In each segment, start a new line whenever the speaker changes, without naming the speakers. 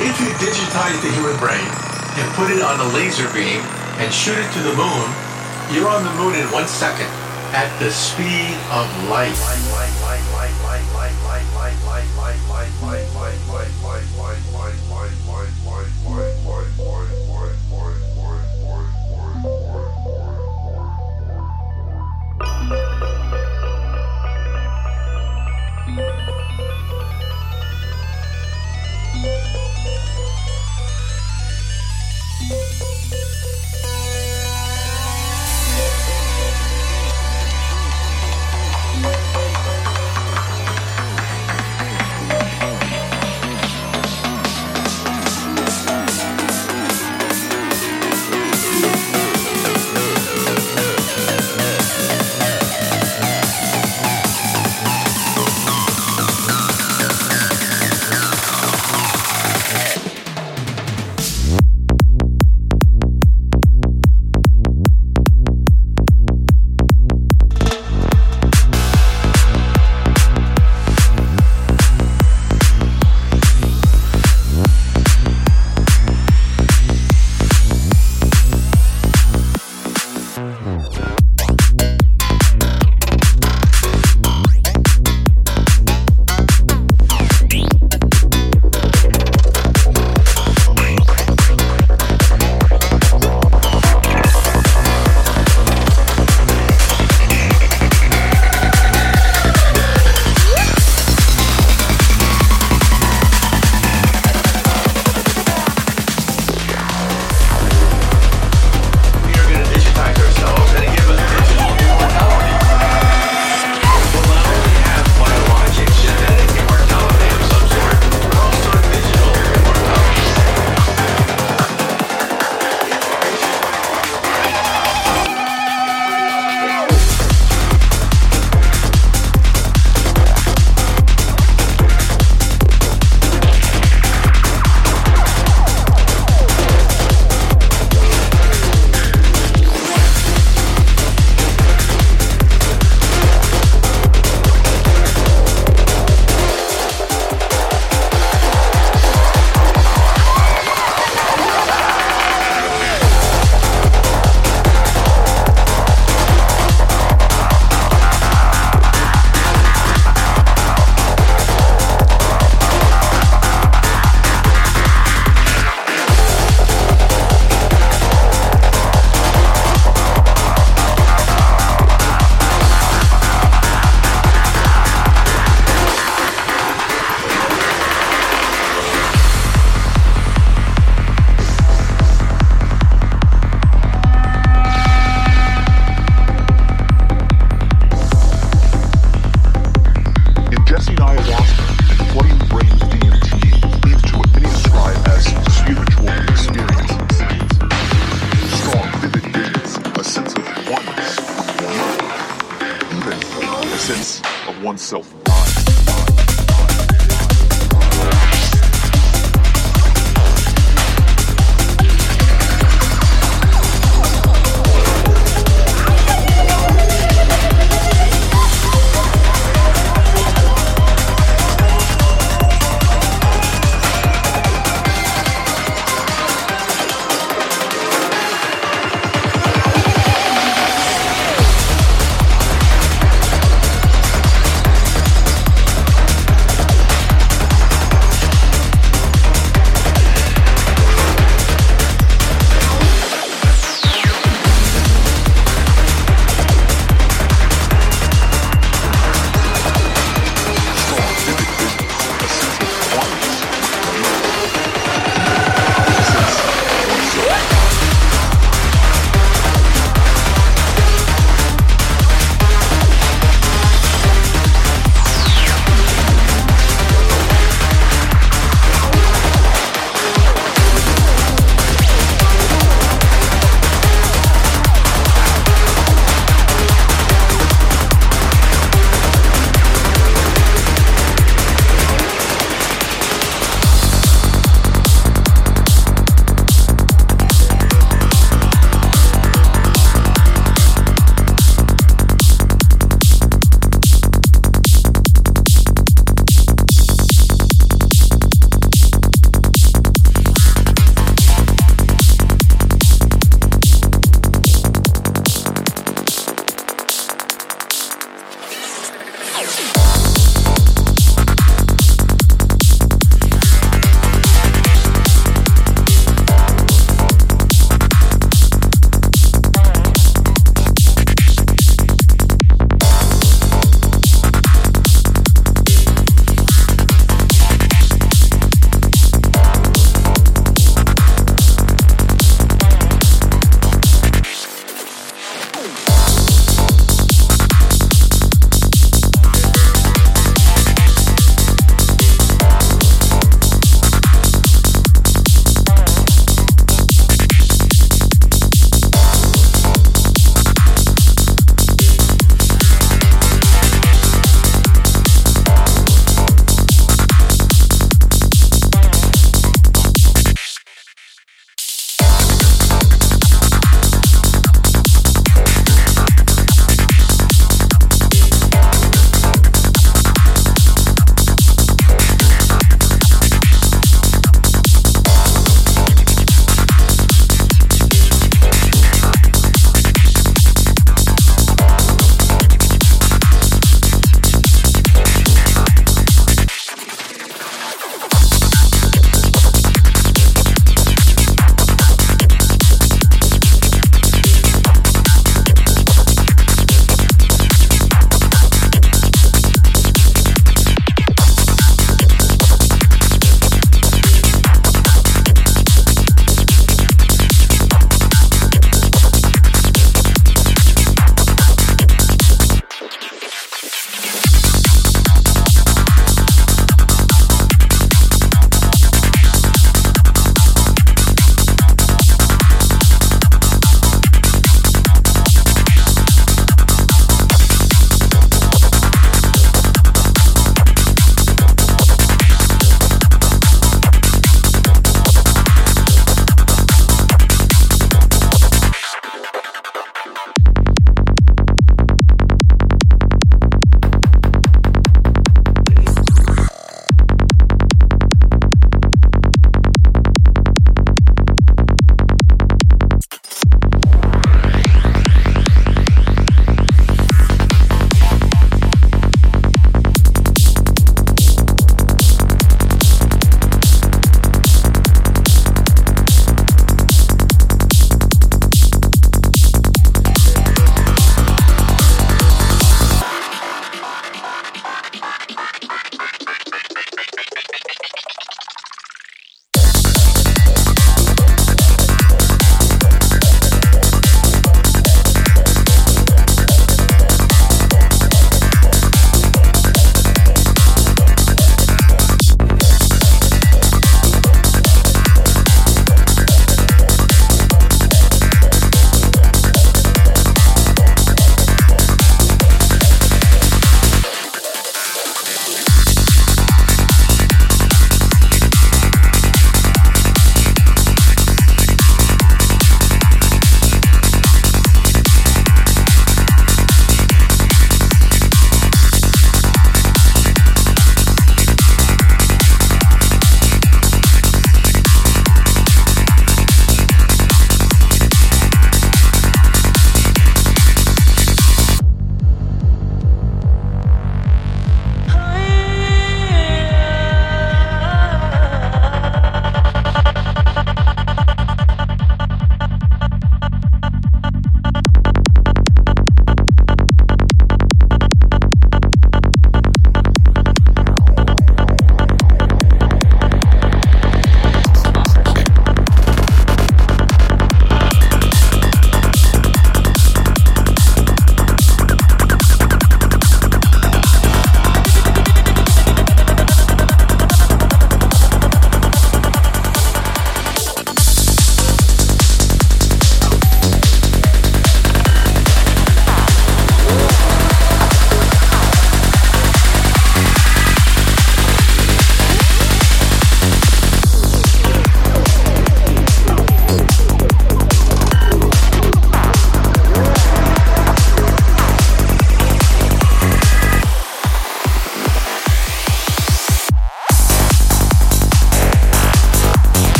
If you digitize the human brain and put it on a laser beam and shoot it to the moon, you're on the moon in one second at the speed of light.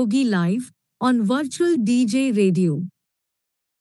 Yogi Live on Virtual DJ Radio.